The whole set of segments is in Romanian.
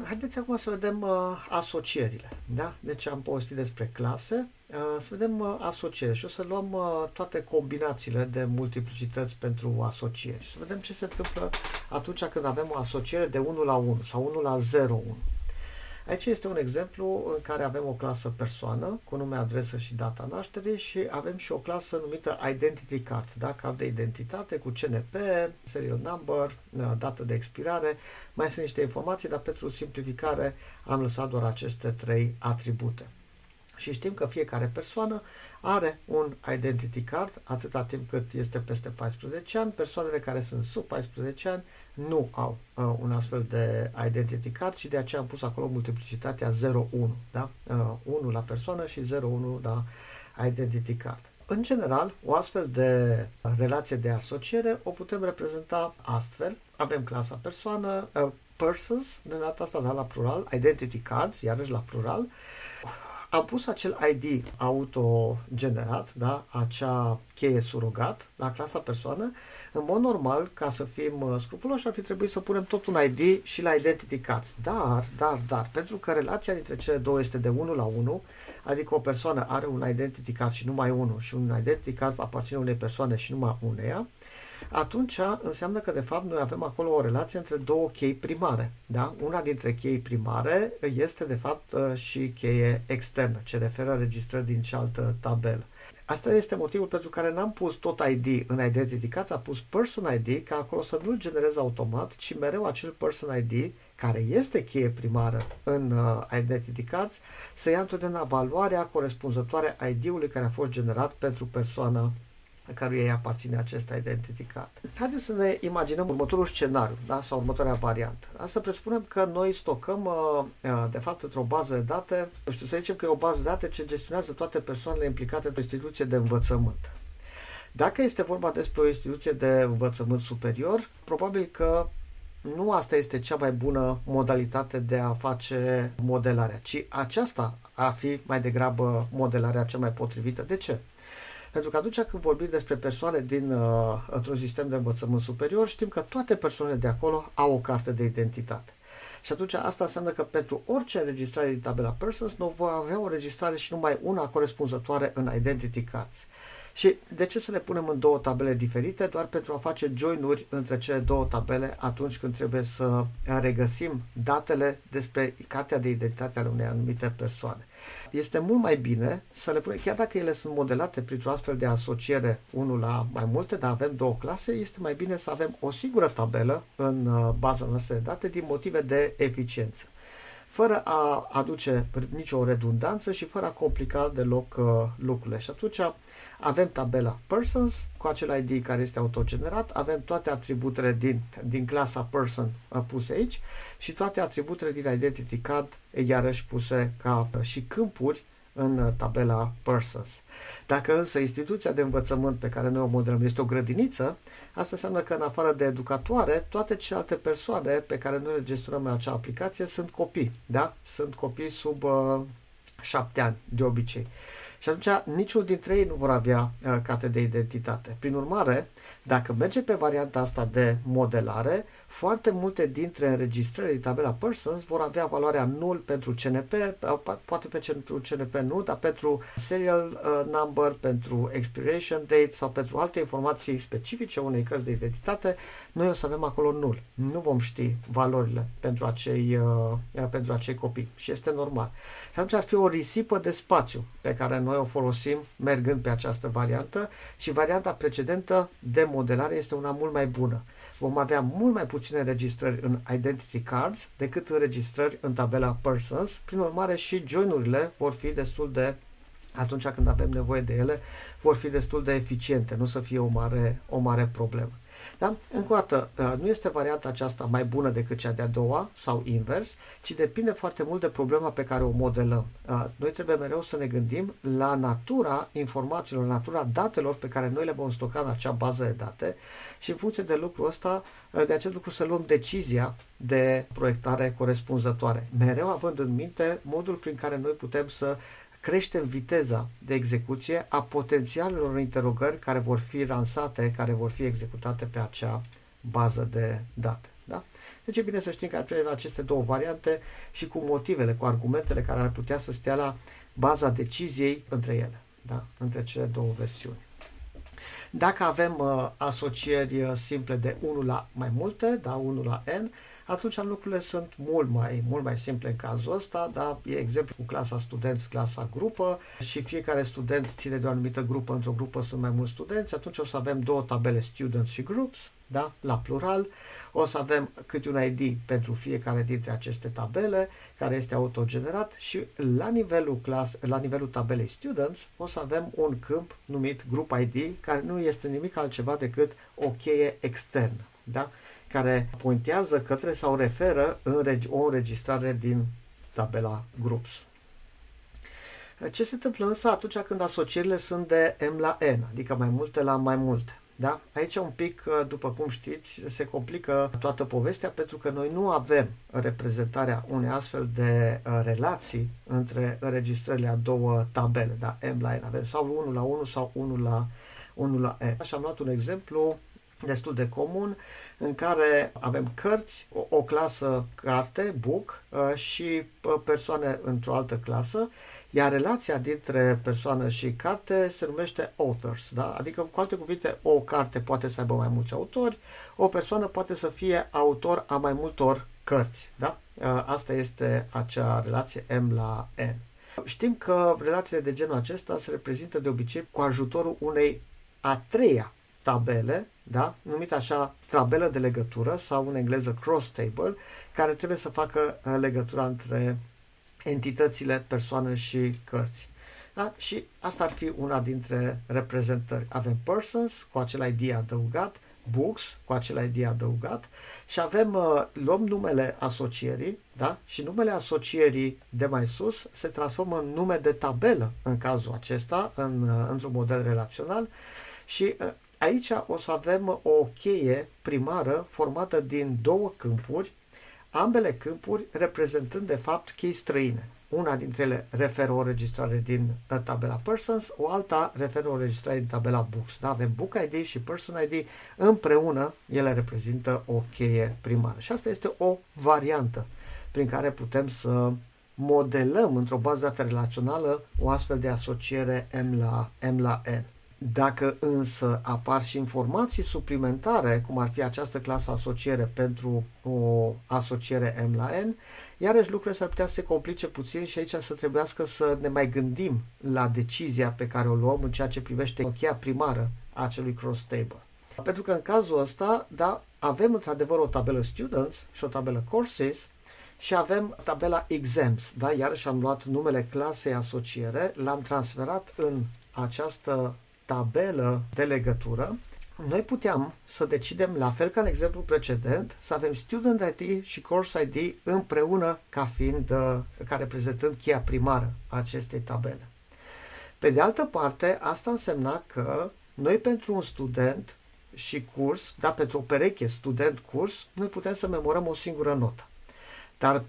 Bun, haideți acum să vedem uh, asocierile. Da? Deci am povestit despre clase, uh, să vedem uh, asocieri și o să luăm uh, toate combinațiile de multiplicități pentru asocieri și să vedem ce se întâmplă atunci când avem o asociere de 1 la 1 sau 1 la 0, 1. Aici este un exemplu în care avem o clasă persoană cu nume, adresă și data nașterii și avem și o clasă numită Identity Card, da? card de identitate cu CNP, serial number, dată de expirare. Mai sunt niște informații, dar pentru simplificare am lăsat doar aceste trei atribute. Și știm că fiecare persoană are un identity card atâta timp cât este peste 14 ani. Persoanele care sunt sub 14 ani nu au uh, un astfel de identity card și de aceea am pus acolo multiplicitatea 0-1, da? Uh, 1 la persoană și 0-1 la identity card. În general, o astfel de relație de asociere o putem reprezenta astfel. Avem clasa persoană, uh, persons, de data asta da, la plural, identity cards, iarăși la plural, am pus acel ID autogenerat, da, acea cheie surogat la clasa persoană. În mod normal, ca să fim uh, scrupuloși, ar fi trebuit să punem tot un ID și la identity cards. Dar, dar, dar, pentru că relația dintre cele două este de 1 la 1, adică o persoană are un identity card și numai unul și un identity card aparține unei persoane și numai uneia, atunci înseamnă că de fapt noi avem acolo o relație între două chei primare. Da? Una dintre chei primare este de fapt uh, și cheie externă, ce referă registrări din cealaltă tabelă. Asta este motivul pentru care n-am pus tot ID în Identity Cards, am pus Person ID ca acolo să nu-l generez automat, ci mereu acel Person ID, care este cheie primară în uh, Identity Cards, să ia întotdeauna valoarea corespunzătoare ID-ului care a fost generat pentru persoana căruia îi aparține acest identity card. Haideți să ne imaginăm următorul scenariu da? sau următoarea variantă. Da? Să presupunem că noi stocăm uh, uh, de fapt într-o bază de date, nu știu, să zicem că e o bază de date ce gestionează toate persoanele implicate într-o instituție de învățământ. Dacă este vorba despre o instituție de învățământ superior, probabil că nu asta este cea mai bună modalitate de a face modelarea, ci aceasta ar fi mai degrabă modelarea cea mai potrivită. De ce? Pentru că atunci când vorbim despre persoane din uh, într-un sistem de învățământ superior, știm că toate persoanele de acolo au o carte de identitate. Și atunci asta înseamnă că pentru orice înregistrare din tabela Persons, nu va avea o înregistrare și numai una corespunzătoare în Identity Cards. Și de ce să le punem în două tabele diferite? Doar pentru a face join-uri între cele două tabele atunci când trebuie să regăsim datele despre cartea de identitate ale unei anumite persoane. Este mult mai bine să le punem, chiar dacă ele sunt modelate printr-o astfel de asociere unul la mai multe, dar avem două clase, este mai bine să avem o singură tabelă în uh, baza noastră de date din motive de eficiență fără a aduce nicio redundanță și fără a complica deloc uh, lucrurile. Și atunci avem tabela persons cu acel ID care este autogenerat, avem toate atributele din, din clasa person uh, puse aici și toate atributele din identity card iarăși puse ca și câmpuri în uh, tabela persons. Dacă însă instituția de învățământ pe care noi o modelăm este o grădiniță, asta înseamnă că în afară de educatoare, toate celelalte persoane pe care noi le gestionăm în acea aplicație sunt copii, da? Sunt copii sub uh, șapte ani, de obicei. Și atunci niciunul dintre ei nu vor avea uh, carte de identitate. Prin urmare, dacă merge pe varianta asta de modelare, foarte multe dintre înregistrările din tabela Persons vor avea valoarea null pentru CNP, poate pentru CNP nu, dar pentru serial uh, number, pentru expiration date sau pentru alte informații specifice unei cărți de identitate, noi o să avem acolo null. Nu vom ști valorile pentru acei, uh, pentru acei copii și este normal. Și atunci ar fi o risipă de spațiu pe care noi o folosim mergând pe această variantă și varianta precedentă de modelare este una mult mai bună. Vom avea mult mai puține înregistrări în Identity Cards decât înregistrări în tabela Persons. Prin urmare și join-urile vor fi destul de atunci când avem nevoie de ele, vor fi destul de eficiente, nu să fie o mare, o mare problemă. Da? Încă o dată, uh, nu este varianta aceasta mai bună decât cea de-a doua sau invers, ci depinde foarte mult de problema pe care o modelăm. Uh, noi trebuie mereu să ne gândim la natura informațiilor, natura datelor pe care noi le vom stoca în acea bază de date și în funcție de lucrul ăsta, uh, de acest lucru să luăm decizia de proiectare corespunzătoare. Mereu având în minte modul prin care noi putem să creștem viteza de execuție a potențialelor interogări care vor fi lansate, care vor fi executate pe acea bază de date. Da? Deci e bine să știm că avem aceste două variante și cu motivele, cu argumentele care ar putea să stea la baza deciziei între ele, da? între cele două versiuni. Dacă avem uh, asocieri uh, simple de 1 la mai multe, da, 1 la n, atunci lucrurile sunt mult mai, mult mai simple în cazul ăsta, dar e exemplu cu clasa studenți, clasa grupă și fiecare student ține de o anumită grupă, într-o grupă sunt mai mulți studenți, atunci o să avem două tabele students și groups, da? la plural, o să avem câte un ID pentru fiecare dintre aceste tabele, care este autogenerat și la nivelul, clas, la nivelul tabelei students o să avem un câmp numit group ID, care nu este nimic altceva decât o cheie externă. Da? Care pointează către sau referă în reg- o înregistrare din tabela groups. Ce se întâmplă însă atunci când asocierile sunt de M la N, adică mai multe la mai multe? Da? Aici un pic, după cum știți, se complică toată povestea pentru că noi nu avem reprezentarea unei astfel de uh, relații între înregistrările a două tabele, da? M la N, avem sau 1 la 1 sau 1 la 1 la N. Așa am luat un exemplu destul de comun, în care avem cărți, o, o clasă carte, book, uh, și uh, persoane într-o altă clasă, iar relația dintre persoană și carte se numește authors, da? adică, cu alte cuvinte, o carte poate să aibă mai mulți autori, o persoană poate să fie autor a mai multor cărți. Da? Uh, asta este acea relație M la N. Știm că relațiile de genul acesta se reprezintă de obicei cu ajutorul unei a treia tabele, da? numită așa tabelă de legătură sau în engleză cross table, care trebuie să facă uh, legătura între entitățile, persoane și cărți. Da? Și asta ar fi una dintre reprezentări. Avem persons cu acel ID adăugat, books cu acel ID adăugat și avem, uh, luăm numele asocierii da? și numele asocierii de mai sus se transformă în nume de tabelă în cazul acesta, în, uh, într-un model relațional și Aici o să avem o cheie primară formată din două câmpuri, ambele câmpuri reprezentând de fapt chei străine. Una dintre ele referă o înregistrare din uh, tabela Persons, o alta referă o înregistrare din tabela Books. Da? Avem Book ID și Person ID împreună, ele reprezintă o cheie primară. Și asta este o variantă prin care putem să modelăm într-o bază dată relațională o astfel de asociere M la, M la N. Dacă însă apar și informații suplimentare, cum ar fi această clasă asociere pentru o asociere M la N, iarăși lucrurile s-ar putea să se complice puțin și aici să trebuiască să ne mai gândim la decizia pe care o luăm în ceea ce privește cheia primară a acelui cross table. Pentru că în cazul ăsta, da, avem într-adevăr o tabelă students și o tabelă courses și avem tabela exams, da, iarăși am luat numele clasei asociere, l-am transferat în această tabelă de legătură, noi puteam să decidem, la fel ca în exemplu precedent, să avem Student ID și Course ID împreună ca fiind, uh, ca reprezentând cheia primară a acestei tabele. Pe de altă parte, asta însemna că noi pentru un student și curs, da, pentru o pereche student-curs, noi putem să memorăm o singură notă. Dar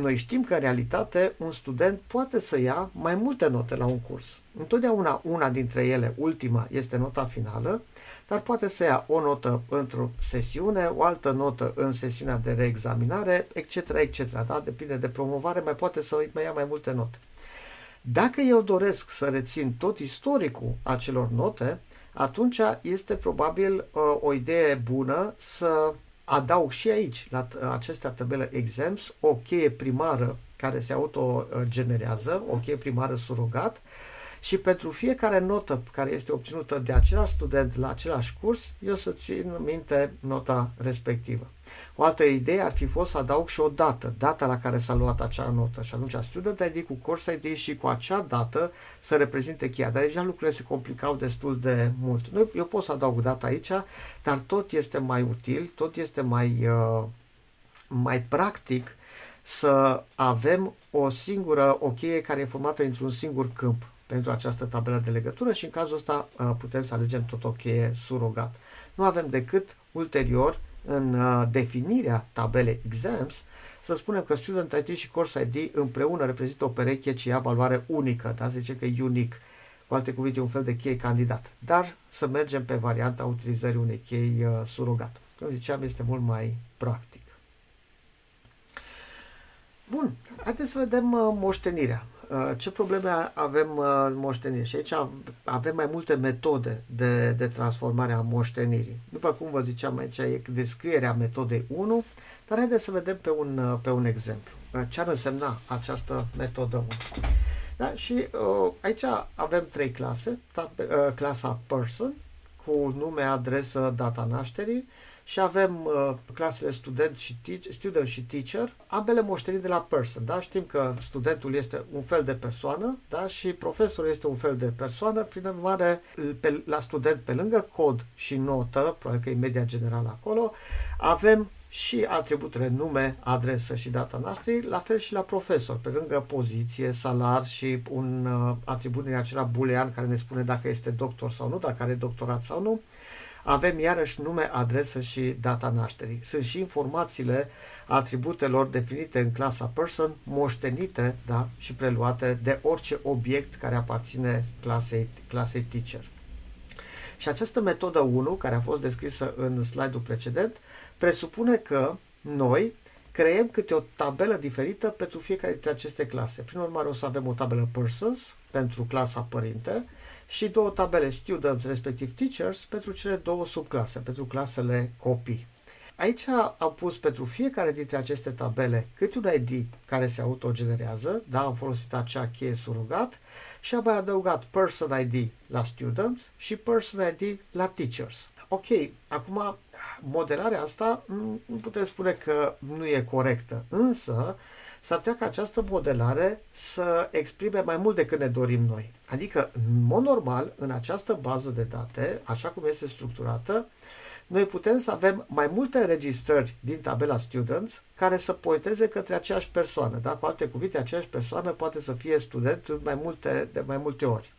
noi știm că în realitate un student poate să ia mai multe note la un curs. Întotdeauna una dintre ele, ultima, este nota finală, dar poate să ia o notă într-o sesiune, o altă notă în sesiunea de reexaminare, etc., etc. Da? Depinde de promovare, mai poate să mai ia mai multe note. Dacă eu doresc să rețin tot istoricul acelor note, atunci este probabil uh, o idee bună să adaug și aici, la acestea tabele exams, o cheie primară care se autogenerează, o cheie primară surogat și pentru fiecare notă care este obținută de același student la același curs, eu să țin minte nota respectivă. O altă idee ar fi fost să adaug și o dată, data la care s-a luat acea notă și atunci student ID cu course ID și cu acea dată să reprezinte cheia. Dar deja lucrurile se complicau destul de mult. Eu pot să adaug data aici, dar tot este mai util, tot este mai, uh, mai practic să avem o singură, o cheie care e formată într-un singur câmp pentru această tabelă de legătură și în cazul ăsta uh, putem să alegem tot o cheie surogat. Nu avem decât ulterior în uh, definirea tabelei exams să spunem că Student ID și Course ID împreună reprezintă o pereche ce ia valoare unică, da? se zice că e unic, cu alte cuvinte un fel de cheie candidat, dar să mergem pe varianta utilizării unei chei uh, surogat. Cum ziceam, este mult mai practic. Bun, haideți să vedem uh, moștenirea. Uh, ce probleme avem uh, în moștenire? Și aici avem mai multe metode de, de transformare a moștenirii. După cum vă ziceam, aici e descrierea metodei 1, dar haideți să vedem pe un, uh, pe un exemplu. Uh, ce ar însemna această metodă 1? Da? Și uh, aici avem trei clase. Ta, uh, clasa person, cu nume, adresă, data nașterii, și avem uh, clasele student și, teach, student și teacher, ambele moștenite de la person. Da? Știm că studentul este un fel de persoană da? și profesorul este un fel de persoană, prin urmare pe, la student pe lângă cod și notă, probabil că e media generală acolo, avem și atributele nume, adresă și data nașterii, la fel și la profesor, pe lângă poziție, salar și un uh, atribut din acela boolean care ne spune dacă este doctor sau nu, dacă are doctorat sau nu. Avem iarăși nume, adresă și data nașterii. Sunt și informațiile atributelor definite în clasa person, moștenite da, și preluate de orice obiect care aparține clasei, clasei teacher. Și această metodă 1, care a fost descrisă în slide-ul precedent, presupune că noi creăm câte o tabelă diferită pentru fiecare dintre aceste clase. Prin urmare, o să avem o tabelă persons pentru clasa părinte și două tabele students, respectiv teachers, pentru cele două subclase, pentru clasele copii. Aici am pus pentru fiecare dintre aceste tabele câte un ID care se autogenerează, da, am folosit acea cheie surogat și am mai adăugat person ID la students și person ID la teachers. Ok, acum modelarea asta nu putem spune că nu e corectă, însă s-ar putea ca această modelare să exprime mai mult decât ne dorim noi. Adică, în mod normal, în această bază de date, așa cum este structurată, noi putem să avem mai multe înregistrări din tabela Students care să pointeze către aceeași persoană. Da? Cu alte cuvinte, aceeași persoană poate să fie student în mai multe, de mai multe ori.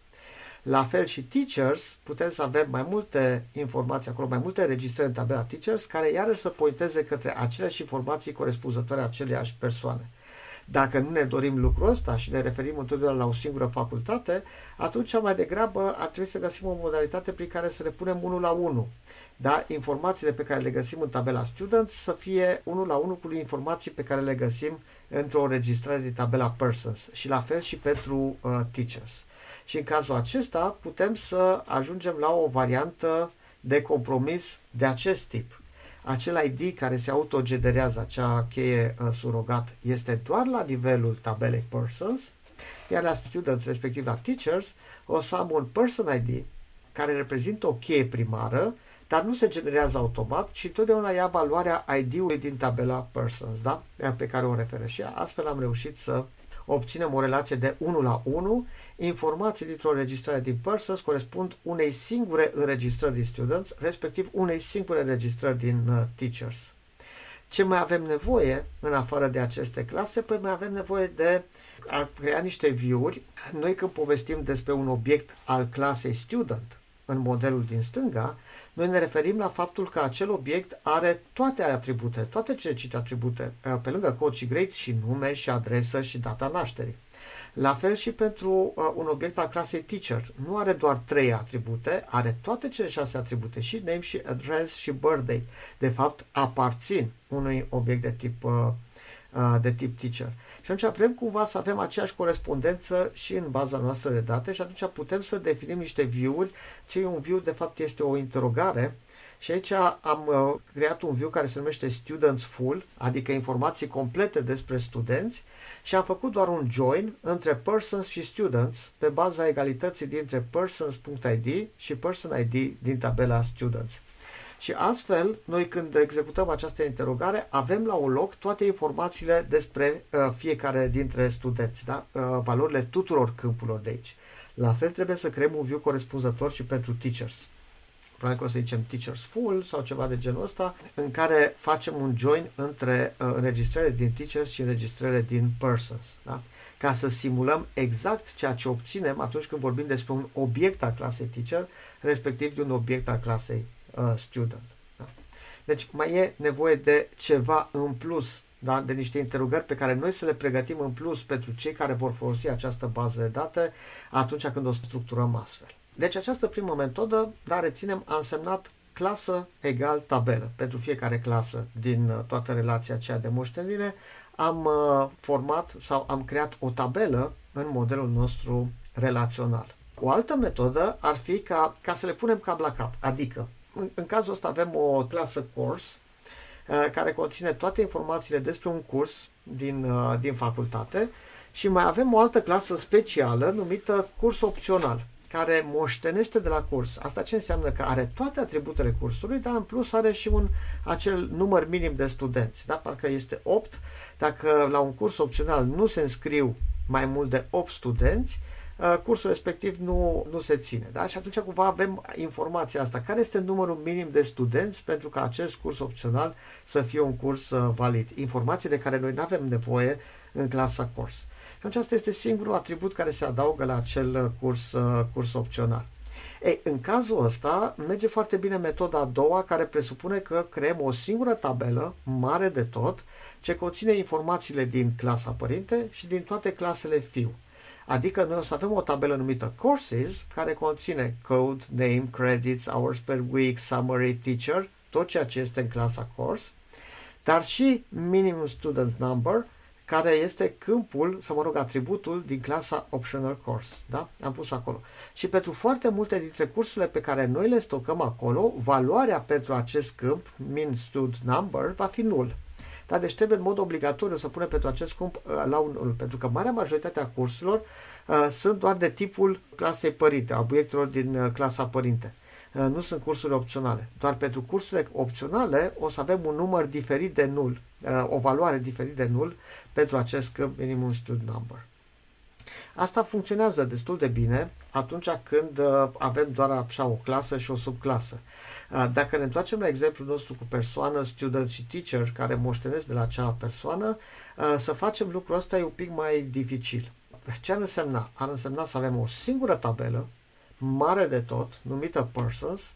La fel și teachers, putem să avem mai multe informații acolo, mai multe înregistrări în tabela teachers, care iarăși să pointeze către aceleași informații corespunzătoare aceleiași persoane. Dacă nu ne dorim lucrul ăsta și ne referim întotdeauna la o singură facultate, atunci mai degrabă ar trebui să găsim o modalitate prin care să le punem unul la unul. Da? Informațiile pe care le găsim în tabela Students să fie unul la unul cu informații pe care le găsim într-o înregistrare de tabela Persons și la fel și pentru uh, Teachers. Și în cazul acesta putem să ajungem la o variantă de compromis de acest tip acel ID care se autogenerează, acea cheie uh, surogat, este doar la nivelul tabelei persons, iar la students, respectiv la teachers, o să am un person ID care reprezintă o cheie primară, dar nu se generează automat, ci totdeauna ia valoarea ID-ului din tabela persons, da? pe care o referă. Și astfel am reușit să obținem o relație de 1 la 1. Informații dintr-o înregistrare din Persons corespund unei singure înregistrări din Students, respectiv unei singure înregistrări din uh, Teachers. Ce mai avem nevoie în afară de aceste clase? Păi mai avem nevoie de a crea niște view-uri. Noi când povestim despre un obiect al clasei Student, în modelul din stânga, noi ne referim la faptul că acel obiect are toate atribute, toate cele cinci atribute, uh, pe lângă cod și grade și nume și adresă și data nașterii. La fel și pentru uh, un obiect al clasei teacher. Nu are doar trei atribute, are toate cele șase atribute, și name și address și birthday. De fapt, aparțin unui obiect de tip uh, de tip teacher. Și atunci vrem cumva să avem aceeași corespondență și în baza noastră de date și atunci putem să definim niște view-uri. Ce e un view, de fapt, este o interogare Și aici am uh, creat un view care se numește Students Full, adică informații complete despre studenți și am făcut doar un join între persons și students pe baza egalității dintre persons.id și person ID din tabela students. Și astfel, noi când executăm această interogare, avem la un loc toate informațiile despre uh, fiecare dintre studenți, da? uh, valorile tuturor câmpurilor de aici. La fel trebuie să creăm un view corespunzător și pentru teachers. Probabil că o să zicem teachers full sau ceva de genul ăsta, în care facem un join între uh, înregistrările din teachers și înregistrările din persons. Da? Ca să simulăm exact ceea ce obținem atunci când vorbim despre un obiect al clasei teacher, respectiv de un obiect al clasei uh, student. Da? Deci mai e nevoie de ceva în plus, da? de niște interogări pe care noi să le pregătim în plus pentru cei care vor folosi această bază de date atunci când o structurăm astfel. Deci această primă metodă, dar reținem, a însemnat clasă egal tabelă. Pentru fiecare clasă din uh, toată relația aceea de moștenire am uh, format sau am creat o tabelă în modelul nostru relațional. O altă metodă ar fi ca, ca să le punem cap la cap, adică în, în cazul ăsta avem o clasă course uh, care conține toate informațiile despre un curs din, uh, din facultate și mai avem o altă clasă specială numită curs opțional care moștenește de la curs. Asta ce înseamnă? Că are toate atributele cursului, dar în plus are și un acel număr minim de studenți. Da? Parcă este 8. Dacă la un curs opțional nu se înscriu mai mult de 8 studenți, Uh, cursul respectiv nu, nu se ține. Da? Și atunci cumva avem informația asta. Care este numărul minim de studenți pentru ca acest curs opțional să fie un curs uh, valid? Informații de care noi nu avem nevoie în clasa curs. Și atunci asta este singurul atribut care se adaugă la acel uh, curs, curs opțional. Ei, în cazul ăsta merge foarte bine metoda a doua care presupune că creăm o singură tabelă mare de tot ce conține informațiile din clasa părinte și din toate clasele fiu. Adică noi o să avem o tabelă numită Courses, care conține code, name, credits, hours per week, summary, teacher, tot ceea ce este în clasa course, dar și minimum student number, care este câmpul, să mă rog, atributul din clasa Optional Course. Da? Am pus acolo. Și pentru foarte multe dintre cursurile pe care noi le stocăm acolo, valoarea pentru acest câmp, min stud number, va fi nul. Da? Deci trebuie în mod obligatoriu să punem pentru acest scump uh, la un 1, pentru că marea majoritate a cursurilor uh, sunt doar de tipul clasei părinte, a obiectelor din uh, clasa părinte. Uh, nu sunt cursuri opționale. Doar pentru cursurile opționale o să avem un număr diferit de nul, uh, o valoare diferit de nul pentru acest câmp minimum student number. Asta funcționează destul de bine atunci când uh, avem doar așa o clasă și o subclasă. Uh, dacă ne întoarcem la exemplul nostru cu persoană, student și teacher care moștenesc de la acea persoană, uh, să facem lucrul ăsta e un pic mai dificil. Ce ar însemna? Ar însemna să avem o singură tabelă, mare de tot, numită persons,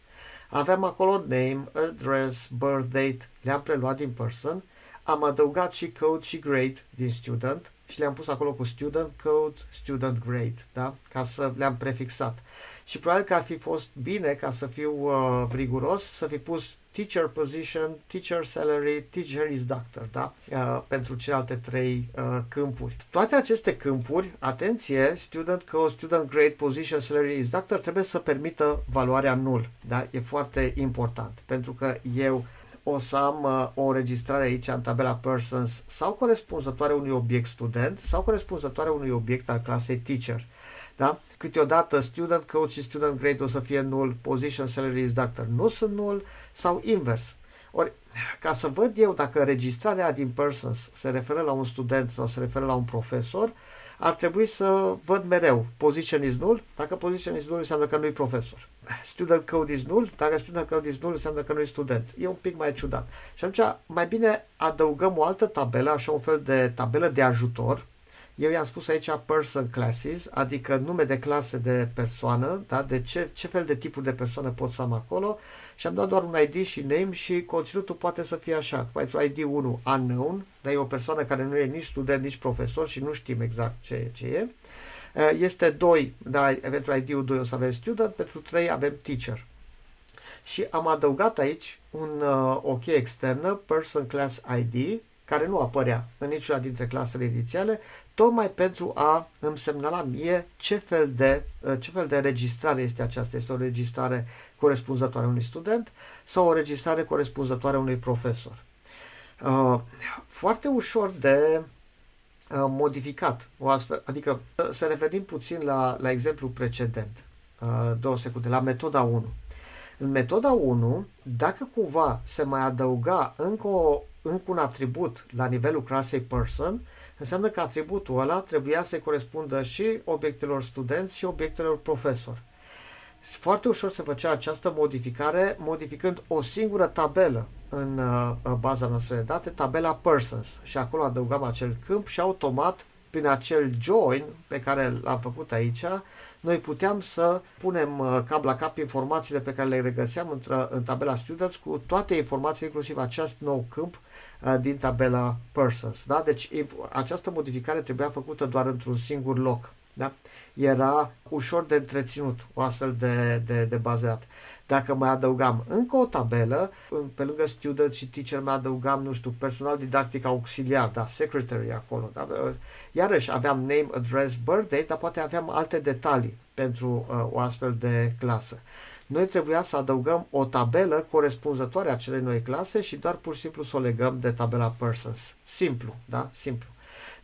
avem acolo name, address, birth date, le-am preluat din person, am adăugat și code și grade din student, și le-am pus acolo cu student code, student grade, da? Ca să le-am prefixat. Și probabil că ar fi fost bine, ca să fiu uh, riguros, să fi pus teacher position, teacher salary, teacher is doctor, da? Uh, pentru celelalte trei uh, câmpuri. Toate aceste câmpuri, atenție, student code, student grade, position, salary is doctor, trebuie să permită valoarea nul, da? E foarte important, pentru că eu o să am uh, o înregistrare aici în tabela persons sau corespunzătoare unui obiect student sau corespunzătoare unui obiect al clasei teacher. Da? Câteodată student code și student grade o să fie null, position salary is doctor nu sunt null sau invers. Ori, ca să văd eu dacă înregistrarea din persons se referă la un student sau se referă la un profesor, ar trebui să văd mereu position is null. Dacă position is null înseamnă că nu e profesor. Student code is null. Dacă student code is null înseamnă că nu e student. E un pic mai ciudat. Și atunci mai bine adăugăm o altă tabelă, așa un fel de tabelă de ajutor, eu i-am spus aici person classes, adică nume de clase de persoană, da? de ce, ce fel de tipuri de persoană pot să am acolo și am dat doar un ID și name și conținutul poate să fie așa. Pentru ID 1 unknown, dar e o persoană care nu e nici student, nici profesor și nu știm exact ce e. Ce e. Uh, este 2, da, pentru ID-ul 2 o să avem student, pentru 3 avem teacher. Și am adăugat aici un, uh, o cheie externă, person class ID, care nu apărea în niciuna dintre clasele inițiale, tocmai pentru a îmi semnala mie ce fel de, uh, ce fel de registrare este aceasta. Este o registrare corespunzătoare unui student sau o registrare corespunzătoare unui profesor. Uh, foarte ușor de uh, modificat, o astfel, adică să revenim puțin la, la exemplu precedent, două secunde, la metoda 1. În metoda 1, dacă cumva se mai adăuga încă, o, încă un atribut la nivelul clasei person, înseamnă că atributul ăla trebuia să corespundă și obiectelor studenți și obiectelor profesor. Foarte ușor se făcea această modificare modificând o singură tabelă în uh, baza noastră de date, tabela persons și acolo adăugam acel câmp și automat prin acel join pe care l-am făcut aici, noi puteam să punem uh, cap la cap informațiile pe care le regăseam într- în tabela Students cu toate informațiile, inclusiv acest nou câmp uh, din tabela Persons. Da? Deci această modificare trebuia făcută doar într-un singur loc. Da? Era ușor de întreținut o astfel de, de, de bază date. Dacă mai adăugam încă o tabelă, pe lângă student și teacher mai adăugam, nu știu, personal didactic auxiliar, da, secretary acolo. Da? Iarăși aveam name, address, birthday, dar poate aveam alte detalii pentru uh, o astfel de clasă. Noi trebuia să adăugăm o tabelă corespunzătoare acelei noi clase și doar pur și simplu să o legăm de tabela persons. Simplu, da? Simplu.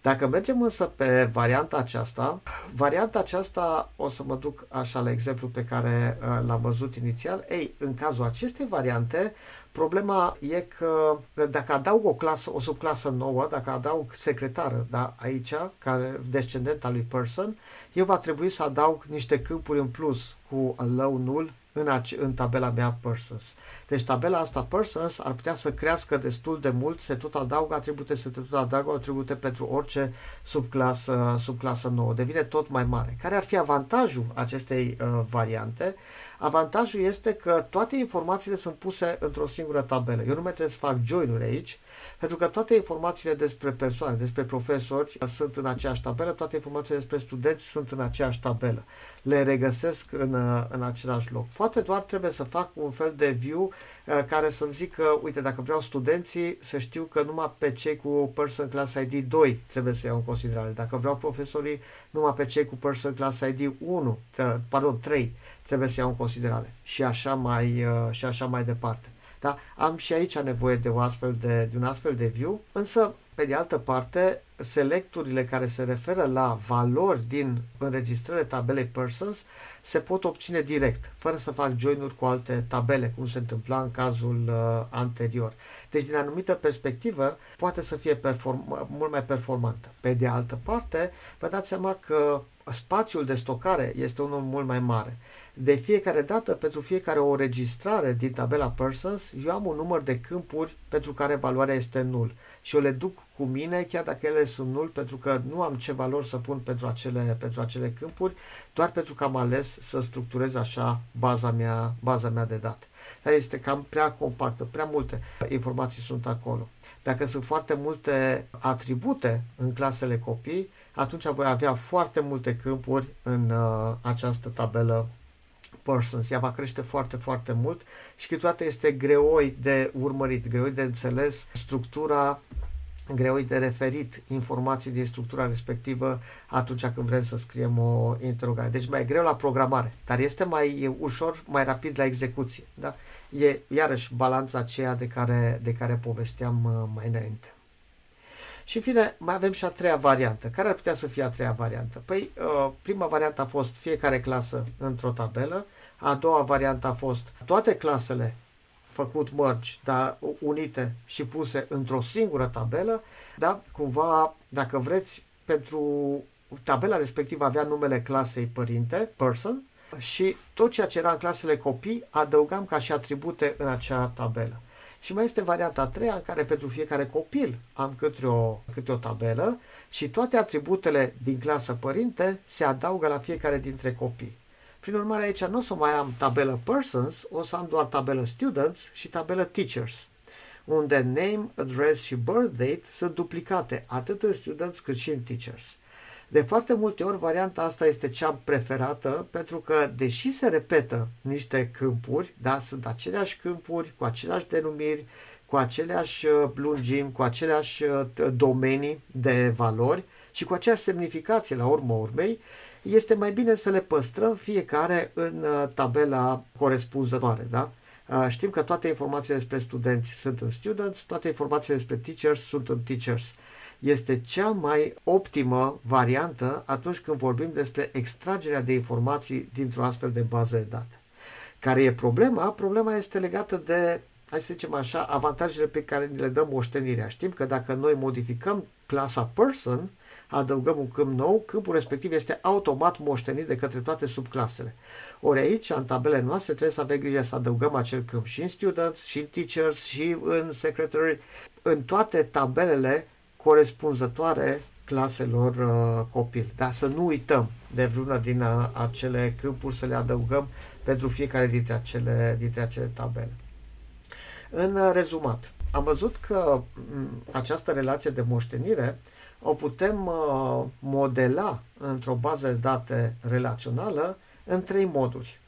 Dacă mergem însă pe varianta aceasta, varianta aceasta o să mă duc așa la exemplu pe care uh, l-am văzut inițial. Ei, în cazul acestei variante, problema e că dacă adaug o clasă, o subclasă nouă, dacă adaug secretară, da, aici, care descendent al lui person, eu va trebui să adaug niște câmpuri în plus cu allow null în, ace- în tabela mea persons. Deci tabela asta persons ar putea să crească destul de mult, se tot adaugă atribute, se tot adaugă atribute pentru orice subclasă, subclasă nouă. Devine tot mai mare. Care ar fi avantajul acestei uh, variante? Avantajul este că toate informațiile sunt puse într-o singură tabelă. Eu nu mai trebuie să fac join-uri aici, pentru că toate informațiile despre persoane, despre profesori sunt în aceeași tabelă, toate informațiile despre studenți sunt în aceeași tabelă. Le regăsesc în, în același loc. Poate doar trebuie să fac un fel de view uh, care să-mi zică, uite, dacă vreau studenții, să știu că numai pe cei cu Person Class ID 2 trebuie să iau în considerare. Dacă vreau profesorii, numai pe cei cu Person Class ID 1, pardon, 3 trebuie să iau în considerare. Și așa mai, uh, și așa mai departe. Da? Am și aici nevoie de, o astfel de, de un astfel de view, însă, pe de altă parte, selecturile care se referă la valori din înregistrările tabelei persons se pot obține direct, fără să fac join-uri cu alte tabele, cum se întâmpla în cazul uh, anterior. Deci, din anumită perspectivă, poate să fie perform- mult mai performantă. Pe de altă parte, vă dați seama că spațiul de stocare este unul mult mai mare. De fiecare dată, pentru fiecare o registrare din tabela Persons, eu am un număr de câmpuri pentru care valoarea este nul și eu le duc cu mine, chiar dacă ele sunt nul, pentru că nu am ce valori să pun pentru acele, pentru acele câmpuri, doar pentru că am ales să structurez așa baza mea, baza mea de date. Dar este cam prea compactă, prea multe informații sunt acolo. Dacă sunt foarte multe atribute în clasele copii, atunci voi avea foarte multe câmpuri în uh, această tabelă persons. Ea va crește foarte, foarte mult și câteodată este greoi de urmărit, greoi de înțeles structura greoi de referit informații din structura respectivă atunci când vrem să scriem o interogare. Deci mai e greu la programare, dar este mai e ușor, mai rapid la execuție. Da? E iarăși balanța aceea de care, de care povesteam uh, mai înainte. Și în fine, mai avem și a treia variantă. Care ar putea să fie a treia variantă? Păi, uh, prima variantă a fost fiecare clasă într-o tabelă, a doua variantă a fost toate clasele făcut mărci, dar unite și puse într-o singură tabelă, da? Cumva, dacă vreți, pentru tabela respectivă avea numele clasei părinte, person, și tot ceea ce era în clasele copii adăugam ca și atribute în acea tabelă. Și mai este varianta a treia în care pentru fiecare copil am câte o, câte o tabelă și toate atributele din clasă părinte se adaugă la fiecare dintre copii. Prin urmare, aici nu o să mai am tabelă persons, o să am doar tabelă students și tabelă teachers, unde name, address și birth date sunt duplicate atât în students cât și în teachers. De foarte multe ori, varianta asta este cea preferată pentru că, deși se repetă niște câmpuri, da, sunt aceleași câmpuri cu aceleași denumiri, cu aceleași uh, lungimi, cu aceleași uh, domenii de valori și cu aceeași semnificație la urmă urmei, este mai bine să le păstrăm fiecare în uh, tabela corespunzătoare. Da? Știm că toate informațiile despre studenți sunt în students, toate informațiile despre teachers sunt în teachers. Este cea mai optimă variantă atunci când vorbim despre extragerea de informații dintr-o astfel de bază de date. Care e problema? Problema este legată de hai să zicem așa, avantajele pe care ni le dă moștenirea. Știm că dacă noi modificăm clasa person, adăugăm un câmp nou, câmpul respectiv este automat moștenit de către toate subclasele. Ori aici, în tabele noastre, trebuie să avem grijă să adăugăm acel câmp și în students, și în teachers, și în secretary, în toate tabelele corespunzătoare claselor uh, copil. Dar să nu uităm de vreuna din uh, acele câmpuri să le adăugăm pentru fiecare dintre acele, dintre acele tabele. În rezumat, am văzut că această relație de moștenire o putem uh, modela într-o bază de date relațională în trei moduri,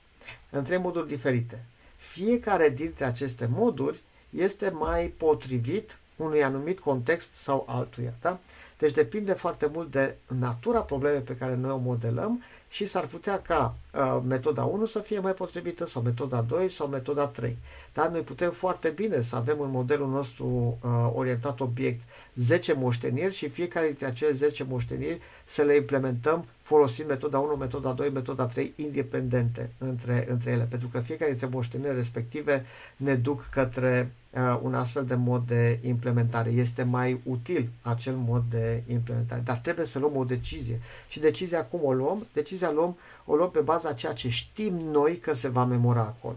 în trei moduri diferite. Fiecare dintre aceste moduri este mai potrivit unui anumit context sau altuia. Da? Deci depinde foarte mult de natura problemei pe care noi o modelăm și s-ar putea ca uh, metoda 1 să fie mai potrivită sau metoda 2 sau metoda 3. Dar noi putem foarte bine să avem în modelul nostru uh, orientat obiect 10 moșteniri și fiecare dintre acele 10 moșteniri să le implementăm folosind metoda 1, metoda 2, metoda 3 independente între, între ele, pentru că fiecare dintre moștenirile respective ne duc către uh, un astfel de mod de implementare. Este mai util acel mod de implementare, dar trebuie să luăm o decizie. Și decizia cum o luăm? Decizia luăm, o luăm pe baza ceea ce știm noi că se va memora acolo.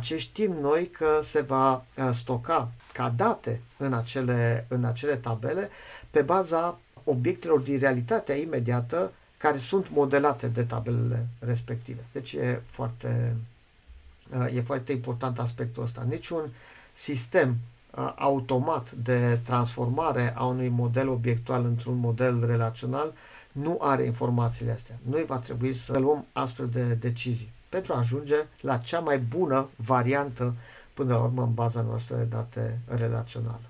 Ce știm noi că se va uh, stoca ca date în acele, în acele tabele pe baza obiectelor din realitatea imediată care sunt modelate de tabelele respective. Deci e foarte, uh, e foarte important aspectul ăsta. Niciun sistem uh, automat de transformare a unui model obiectual într-un model relațional nu are informațiile astea. Noi va trebui să luăm astfel de decizii pentru a ajunge la cea mai bună variantă până la urmă în baza noastră de date relațională.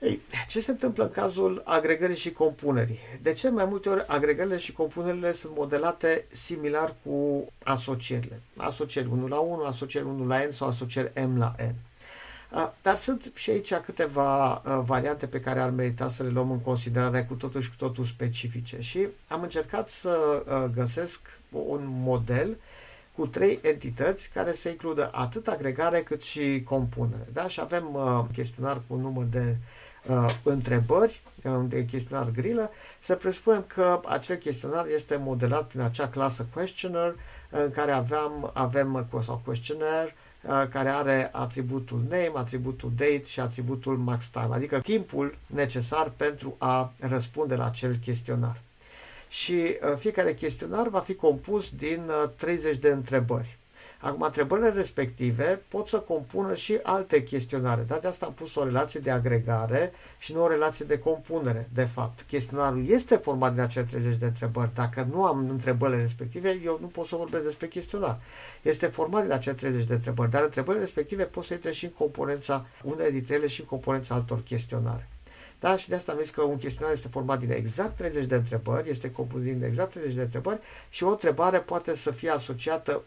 Ei, ce se întâmplă în cazul agregării și compunerii? De ce mai multe ori agregările și compunerile sunt modelate similar cu asocierile? Asocieri 1 la 1, asocieri 1 la n sau asocieri m la n. Dar sunt și aici câteva variante pe care ar merita să le luăm în considerare cu totul și cu totul specifice și am încercat să găsesc un model cu trei entități care să includă atât agregare cât și compunere. Da? Și avem uh, chestionar cu un număr de uh, întrebări, uh, de chestionar grilă, să presupunem că acel chestionar este modelat prin acea clasă questioner în care aveam, avem sau questionnaire uh, care are atributul name, atributul date și atributul max time, adică timpul necesar pentru a răspunde la acel chestionar și uh, fiecare chestionar va fi compus din 30 uh, de întrebări. Acum, întrebările respective pot să compună și alte chestionare, dar de asta am pus o relație de agregare și nu o relație de compunere. De fapt, chestionarul este format din acele 30 de întrebări. Dacă nu am întrebările respective, eu nu pot să vorbesc despre chestionar. Este format din acele 30 de întrebări, dar întrebările respective pot să intre și în componența, unele dintre ele și în componența altor chestionare. Da? Și de asta am zis că un chestionar este format din exact 30 de întrebări, este compus din exact 30 de întrebări și o întrebare poate să fie asociată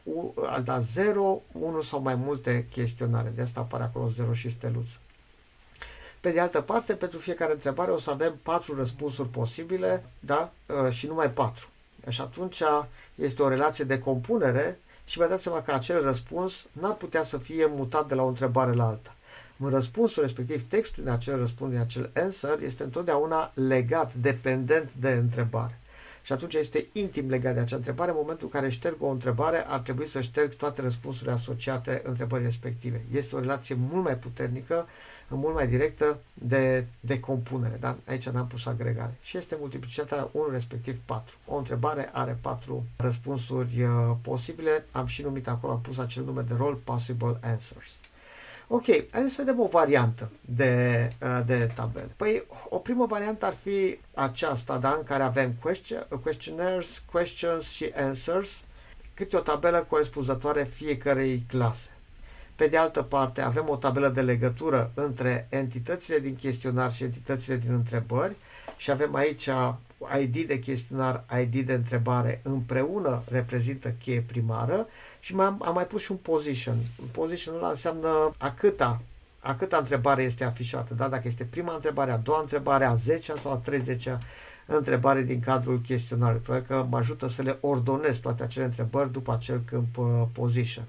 la 0, 1 sau mai multe chestionare. De asta apare acolo 0 și steluță. Pe de altă parte, pentru fiecare întrebare o să avem patru răspunsuri posibile, da? Uh, și numai patru. Și atunci este o relație de compunere și vă dați seama că acel răspuns n-ar putea să fie mutat de la o întrebare la alta răspunsul respectiv, textul din acel răspuns, din acel answer, este întotdeauna legat, dependent de întrebare. Și atunci este intim legat de acea întrebare. În momentul în care șterg o întrebare, ar trebui să șterg toate răspunsurile asociate întrebării respective. Este o relație mult mai puternică, mult mai directă de, de compunere. Da? Aici n-am pus agregare. Și este multiplicitatea 1 respectiv 4. O întrebare are 4 răspunsuri uh, posibile. Am și numit acolo, am pus acel nume de rol Possible Answers. Ok, hai să vedem o variantă de, uh, de tabel. Păi, o primă variantă ar fi aceasta, da, în care avem question, questionnaires, questions și answers, câte o tabelă corespunzătoare fiecarei clase. Pe de altă parte, avem o tabelă de legătură între entitățile din chestionar și entitățile din întrebări și avem aici ID de chestionar, ID de întrebare împreună reprezintă cheie primară și am, am mai pus și un position. Positionul ăla înseamnă a câta, a câta întrebare este afișată, da? dacă este prima întrebare, a doua întrebare, a zecea sau a treizecea întrebare din cadrul chestionarului. Probabil că mă ajută să le ordonez toate acele întrebări după acel câmp uh, position.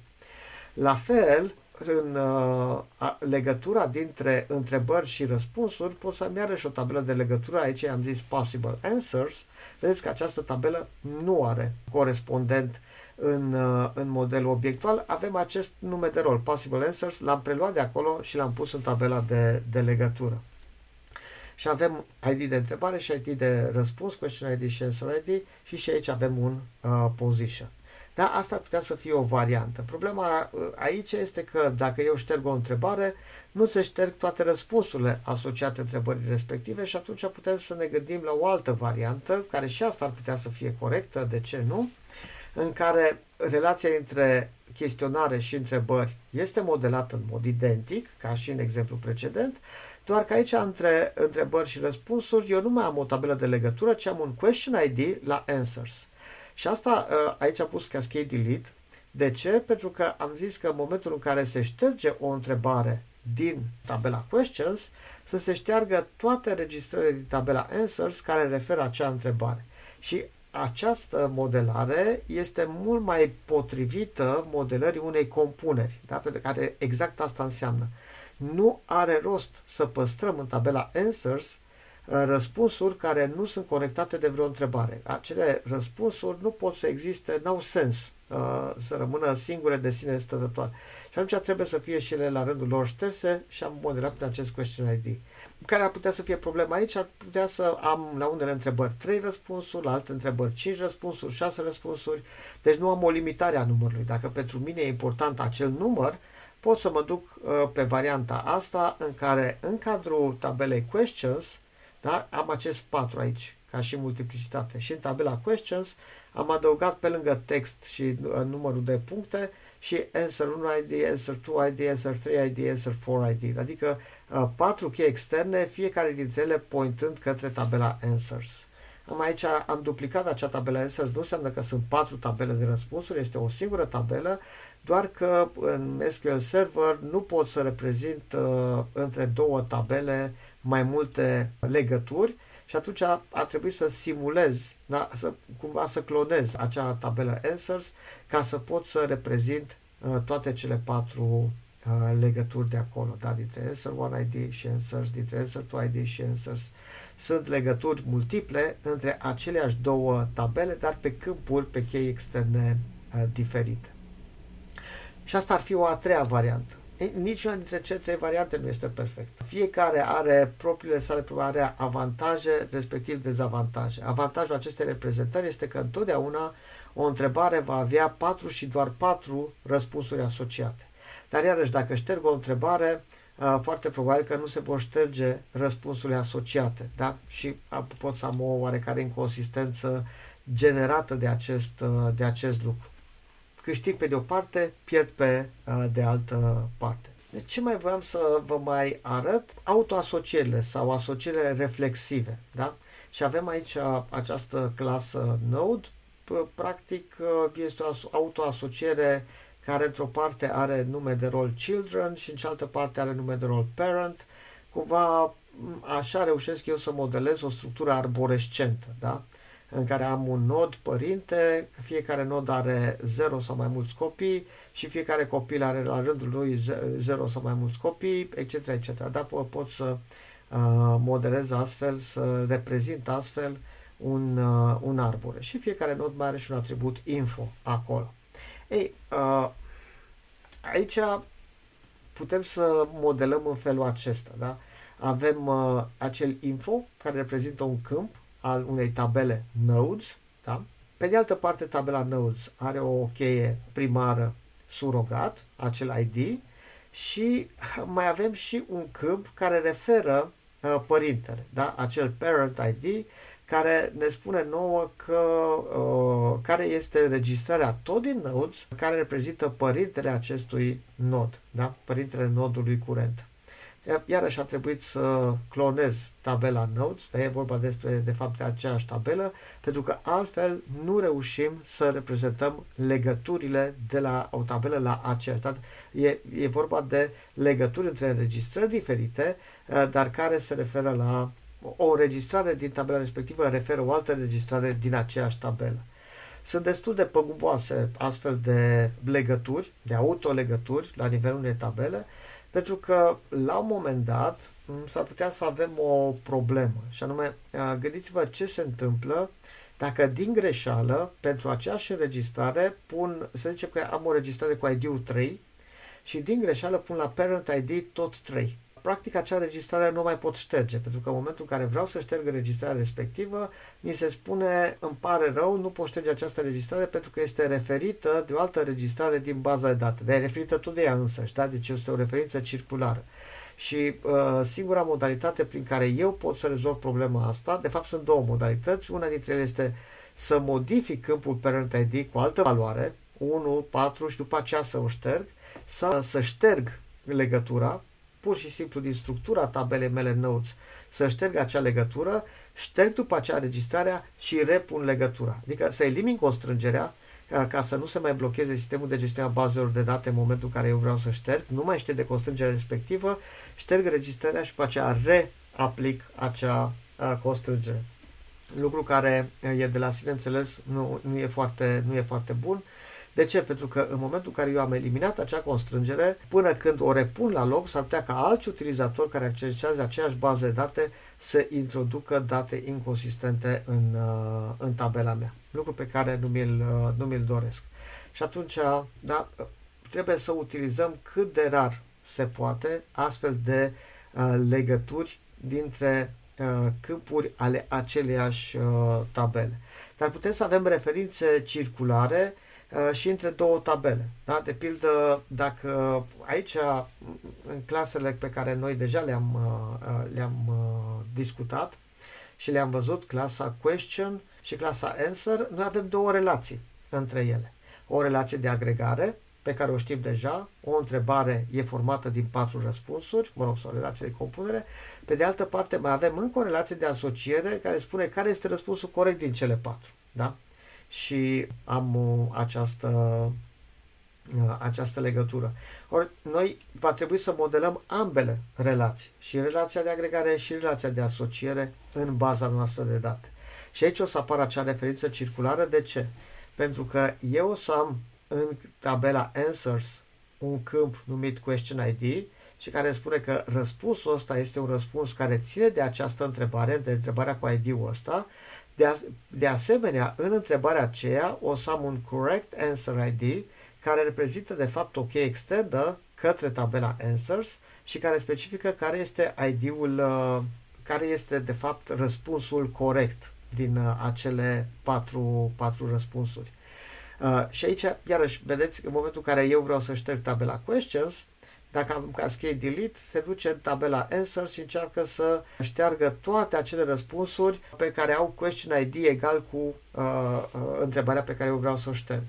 La fel, în uh, legătura dintre întrebări și răspunsuri, pot să-mi iarăși o tabelă de legătură. Aici am zis possible answers. Vedeți că această tabelă nu are corespondent în, uh, în modelul obiectual. Avem acest nume de rol, possible answers, l-am preluat de acolo și l-am pus în tabela de, de legătură. Și avem ID de întrebare și ID de răspuns, question ID și answer ID și și aici avem un uh, position. Da, asta ar putea să fie o variantă. Problema uh, aici este că dacă eu șterg o întrebare, nu se șterg toate răspunsurile asociate întrebării respective și atunci putem să ne gândim la o altă variantă, care și asta ar putea să fie corectă, de ce nu, în care relația între chestionare și întrebări este modelată în mod identic, ca și în exemplu precedent, doar că aici între întrebări și răspunsuri eu nu mai am o tabelă de legătură, ci am un question ID la answers. Și asta uh, aici am pus cascade delete. De ce? Pentru că am zis că în momentul în care se șterge o întrebare din tabela questions, să se șteargă toate registrările din tabela answers care referă acea întrebare. Și această modelare este mult mai potrivită modelării unei compuneri, da? pentru care exact asta înseamnă. Nu are rost să păstrăm în tabela answers Uh, răspunsuri care nu sunt conectate de vreo întrebare. Acele răspunsuri nu pot să existe, n-au sens uh, să rămână singure de sine stătătoare. Și atunci trebuie să fie și ele la rândul lor șterse și am modelat prin acest question ID. Care ar putea să fie problema aici? Ar putea să am la unele întrebări 3 răspunsuri, la alte întrebări 5 răspunsuri, 6 răspunsuri, deci nu am o limitare a numărului. Dacă pentru mine e important acel număr, pot să mă duc uh, pe varianta asta în care în cadrul tabelei questions da? Am acest 4 aici, ca și multiplicitate. Și în tabela questions am adăugat pe lângă text și uh, numărul de puncte și answer 1 ID, answer 2 ID, answer 3 ID, answer 4 ID. Adică uh, patru chei externe, fiecare dintre ele pointând către tabela answers. Am aici, am duplicat acea tabelă answers, nu înseamnă că sunt patru tabele de răspunsuri, este o singură tabelă, doar că în SQL Server nu pot să reprezint uh, între două tabele mai multe legături și atunci a, a trebuit să simulez, da, să, cumva să clonez acea tabelă answers ca să pot să reprezint uh, toate cele patru uh, legături de acolo, da, dintre answer 1 ID și answers, dintre answer 2 ID și answers. Sunt legături multiple între aceleași două tabele, dar pe câmpuri, pe chei externe uh, diferite. Și asta ar fi o a treia variantă niciuna dintre cele trei variante nu este perfectă. Fiecare are propriile sale are avantaje, respectiv dezavantaje. Avantajul acestei reprezentări este că întotdeauna o întrebare va avea patru și doar patru răspunsuri asociate. Dar iarăși, dacă șterg o întrebare, foarte probabil că nu se vor șterge răspunsurile asociate. Da? Și pot să am o oarecare inconsistență generată de acest, de acest lucru câștig pe de o parte, pierd pe uh, de altă parte. De ce mai voiam să vă mai arăt? Autoasocierile sau asocierile reflexive. Da? Și avem aici această clasă Node. Practic uh, este o autoasociere care într-o parte are nume de rol children și în cealaltă parte are nume de rol parent. Cumva așa reușesc eu să modelez o structură arborescentă. Da? În care am un nod părinte, fiecare nod are 0 sau mai mulți copii și fiecare copil are la rândul lui 0 sau mai mulți copii, etc. etc. Dar pot să uh, modelez astfel, să reprezint astfel un, uh, un arbore. Și fiecare nod mai are și un atribut info acolo. Ei, uh, aici putem să modelăm în felul acesta. Da? Avem uh, acel info care reprezintă un câmp al unei tabele nodes, da? Pe de altă parte, tabela nodes are o cheie primară surogat, acel ID, și mai avem și un câmp care referă uh, părintele, da? acel parent ID, care ne spune nouă că uh, care este înregistrarea tot din nodes, care reprezintă părintele acestui nod, da? părintele nodului curent. Iarăși a trebuit să clonez tabela Notes, dar e vorba despre, de fapt, de aceeași tabelă, pentru că altfel nu reușim să reprezentăm legăturile de la o tabelă la aceeași. E, e vorba de legături între înregistrări diferite, uh, dar care se referă la o înregistrare din tabela respectivă, referă o altă înregistrare din aceeași tabelă. Sunt destul de păguboase astfel de legături, de autolegături la nivelul unei tabele, pentru că la un moment dat s-ar putea să avem o problemă și anume gândiți-vă ce se întâmplă dacă din greșeală pentru aceeași înregistrare pun, să zicem că am o înregistrare cu ID-ul 3 și din greșeală pun la parent ID tot 3 practic acea registrare nu mai pot șterge, pentru că în momentul în care vreau să șterg registrarea respectivă, mi se spune, îmi pare rău, nu pot șterge această registrare pentru că este referită de o altă registrare din baza de date. Dar e referită tot de ea însă, da? deci este o referință circulară. Și uh, singura modalitate prin care eu pot să rezolv problema asta, de fapt sunt două modalități. Una dintre ele este să modific câmpul parent ID cu altă valoare, 1, 4 și după aceea să o șterg, sau să șterg legătura pur și simplu din structura tabelei mele notes să șterg acea legătură, șterg după aceea registrarea și repun legătura. Adică să elimin constrângerea ca să nu se mai blocheze sistemul de gestiune a bazelor de date în momentul în care eu vreau să șterg, nu mai șterg de constrângerea respectivă, șterg registrarea și după aceea reaplic acea constrângere. Lucru care e de la sine înțeles nu, nu, e, foarte, nu e foarte bun de ce? Pentru că în momentul în care eu am eliminat acea constrângere, până când o repun la loc, s-ar putea ca alți utilizatori care accesează aceeași bază de date să introducă date inconsistente în, uh, în tabela mea. Lucru pe care nu mi-l, uh, nu mi-l doresc. Și atunci, da, trebuie să utilizăm cât de rar se poate astfel de uh, legături dintre uh, câmpuri ale aceleiași uh, tabele. Dar putem să avem referințe circulare uh, Uh, și între două tabele. Da? De pildă, dacă aici, în clasele pe care noi deja le-am, uh, uh, le-am discutat și le-am văzut, clasa question și clasa answer, noi avem două relații între ele. O relație de agregare, pe care o știm deja, o întrebare e formată din patru răspunsuri, mă rog, sau o relație de compunere. Pe de altă parte, mai avem încă o relație de asociere care spune care este răspunsul corect din cele patru. Da? Și am uh, această, uh, această legătură. Ori noi va trebui să modelăm ambele relații, și relația de agregare și relația de asociere în baza noastră de date. Și aici o să apară acea referință circulară. De ce? Pentru că eu o să am în tabela Answers un câmp numit Question ID și care spune că răspunsul ăsta este un răspuns care ține de această întrebare, de întrebarea cu ID-ul ăsta de, a, de asemenea, în întrebarea aceea o să am un correct answer ID care reprezintă de fapt o cheie externă către tabela answers și care specifică care este ID-ul, uh, care este de fapt răspunsul corect din uh, acele patru, patru răspunsuri. Uh, și aici, iarăși, vedeți, în momentul în care eu vreau să șterg tabela questions, dacă am cascade delete, se duce în tabela answer și încearcă să șteargă toate acele răspunsuri pe care au question ID egal cu uh, uh, întrebarea pe care eu vreau să o șterg.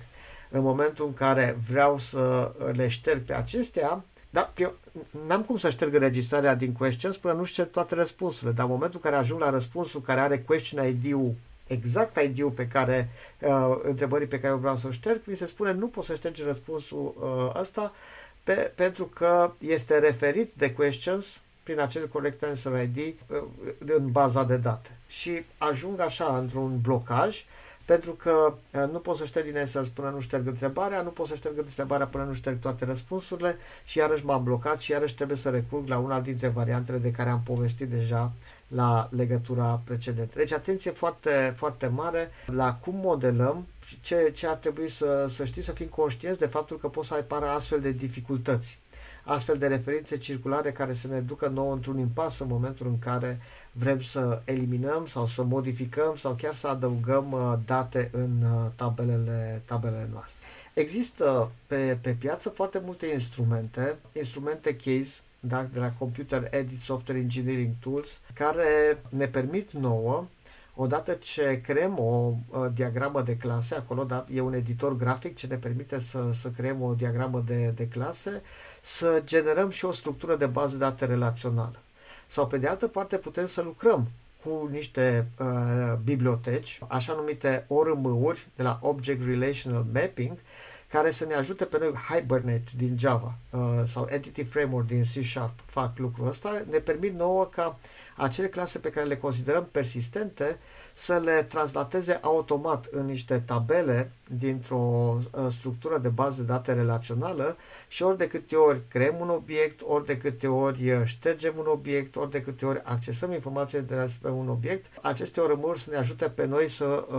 În momentul în care vreau să le șterg pe acestea, da, eu n-am cum să șterg înregistrarea din questions până nu șterg toate răspunsurile, dar în momentul în care ajung la răspunsul care are question ID-ul exact ID-ul pe care, uh, întrebării pe care eu vreau să o șterg, mi se spune nu pot să ștergi răspunsul uh, ăsta pe, pentru că este referit de questions prin acel correct answer ID uh, în baza de date. Și ajung așa într-un blocaj pentru că uh, nu pot să șterg din answers până nu șterg întrebarea, nu pot să șterg întrebarea până nu șterg toate răspunsurile și iarăși m-am blocat și iarăși trebuie să recurg la una dintre variantele de care am povestit deja la legătura precedentă. Deci atenție foarte, foarte mare la cum modelăm ce, ce ar trebui să, să știi, să fim conștienți de faptul că pot să apară astfel de dificultăți, astfel de referințe circulare care să ne ducă nouă într-un impas în momentul în care vrem să eliminăm sau să modificăm sau chiar să adăugăm uh, date în uh, tabelele, tabelele noastre. Există pe, pe piață foarte multe instrumente, instrumente case da, de la Computer Edit Software Engineering Tools, care ne permit nouă odată ce creăm o uh, diagramă de clase, acolo da, e un editor grafic ce ne permite să, să creăm o diagramă de, de clase, să generăm și o structură de bază de date relațională. Sau pe de altă parte putem să lucrăm cu niște uh, biblioteci, așa numite ORM-uri de la Object Relational Mapping, care să ne ajute pe noi Hibernate din Java uh, sau Entity Framework din C Sharp fac lucrul ăsta, ne permit nouă ca acele clase pe care le considerăm persistente să le translateze automat în niște tabele dintr-o uh, structură de bază de date relațională și ori de câte ori creăm un obiect, ori de câte ori uh, ștergem un obiect, ori de câte ori accesăm informații despre un obiect, aceste orămuri să ne ajute pe noi să uh,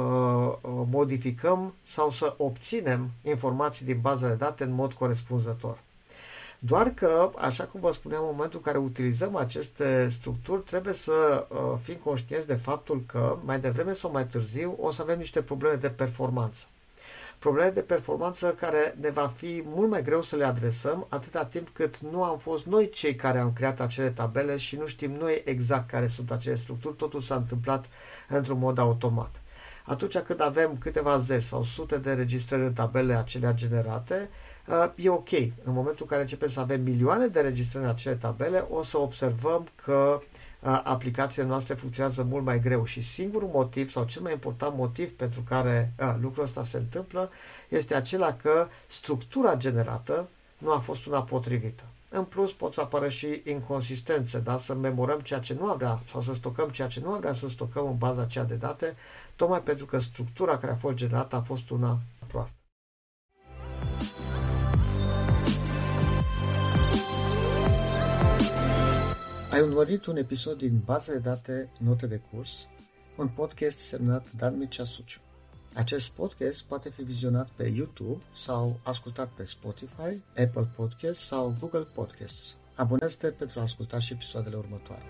uh, modificăm sau să obținem informații din baza de date în mod corespunzător. Doar că, așa cum vă spuneam, în momentul în care utilizăm aceste structuri, trebuie să uh, fim conștienți de faptul că, mai devreme sau mai târziu, o să avem niște probleme de performanță. Probleme de performanță care ne va fi mult mai greu să le adresăm atâta timp cât nu am fost noi cei care am creat acele tabele și nu știm noi exact care sunt acele structuri, totul s-a întâmplat într-un mod automat. Atunci când avem câteva zeci sau sute de registrări în tabele acelea generate, Uh, e ok. În momentul în care începem să avem milioane de registrări în acele tabele, o să observăm că uh, aplicațiile noastre funcționează mult mai greu și singurul motiv sau cel mai important motiv pentru care a, uh, lucrul ăsta se întâmplă este acela că structura generată nu a fost una potrivită. În plus, pot să apară și inconsistențe, da? să memorăm ceea ce nu am vrea sau să stocăm ceea ce nu am vrea să stocăm în baza aceea de date, tocmai pentru că structura care a fost generată a fost una proastă. Ai urmărit un episod din Baza de date Note de curs, un podcast semnat Dan Mircea Suciu. Acest podcast poate fi vizionat pe YouTube sau ascultat pe Spotify, Apple Podcasts sau Google Podcasts. Abonează-te pentru a asculta și episoadele următoare.